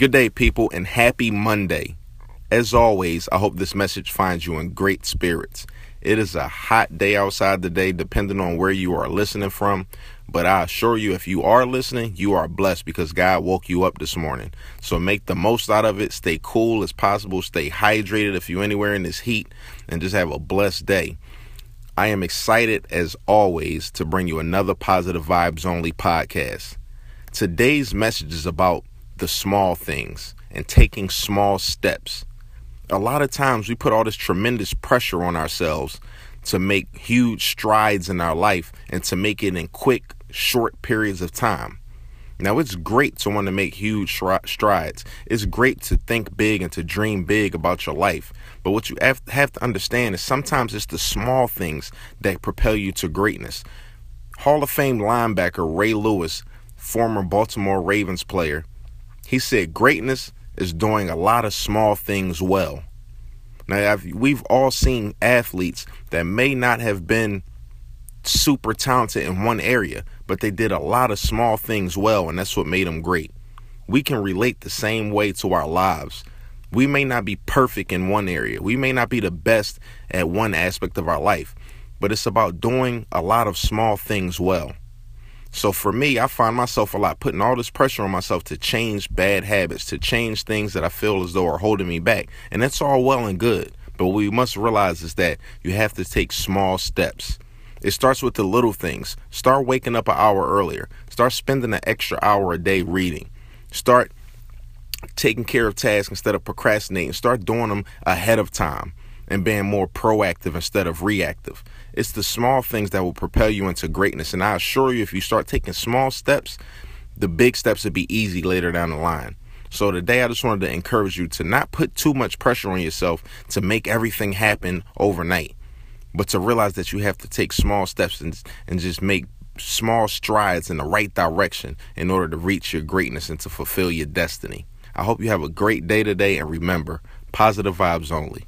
Good day, people, and happy Monday. As always, I hope this message finds you in great spirits. It is a hot day outside today, depending on where you are listening from. But I assure you, if you are listening, you are blessed because God woke you up this morning. So make the most out of it. Stay cool as possible. Stay hydrated if you're anywhere in this heat, and just have a blessed day. I am excited as always to bring you another Positive Vibes Only podcast. Today's message is about the small things and taking small steps. A lot of times we put all this tremendous pressure on ourselves to make huge strides in our life and to make it in quick, short periods of time. Now, it's great to want to make huge strides. It's great to think big and to dream big about your life. But what you have to understand is sometimes it's the small things that propel you to greatness. Hall of Fame linebacker Ray Lewis, former Baltimore Ravens player, he said, Greatness is doing a lot of small things well. Now, we've all seen athletes that may not have been super talented in one area, but they did a lot of small things well, and that's what made them great. We can relate the same way to our lives. We may not be perfect in one area, we may not be the best at one aspect of our life, but it's about doing a lot of small things well. So for me, I find myself a lot putting all this pressure on myself to change bad habits, to change things that I feel as though are holding me back. And that's all well and good. But what we must realize is that you have to take small steps. It starts with the little things. Start waking up an hour earlier. Start spending an extra hour a day reading. Start taking care of tasks instead of procrastinating. Start doing them ahead of time and being more proactive instead of reactive. It's the small things that will propel you into greatness. And I assure you, if you start taking small steps, the big steps will be easy later down the line. So today, I just wanted to encourage you to not put too much pressure on yourself to make everything happen overnight, but to realize that you have to take small steps and, and just make small strides in the right direction in order to reach your greatness and to fulfill your destiny. I hope you have a great day today, and remember, positive vibes only.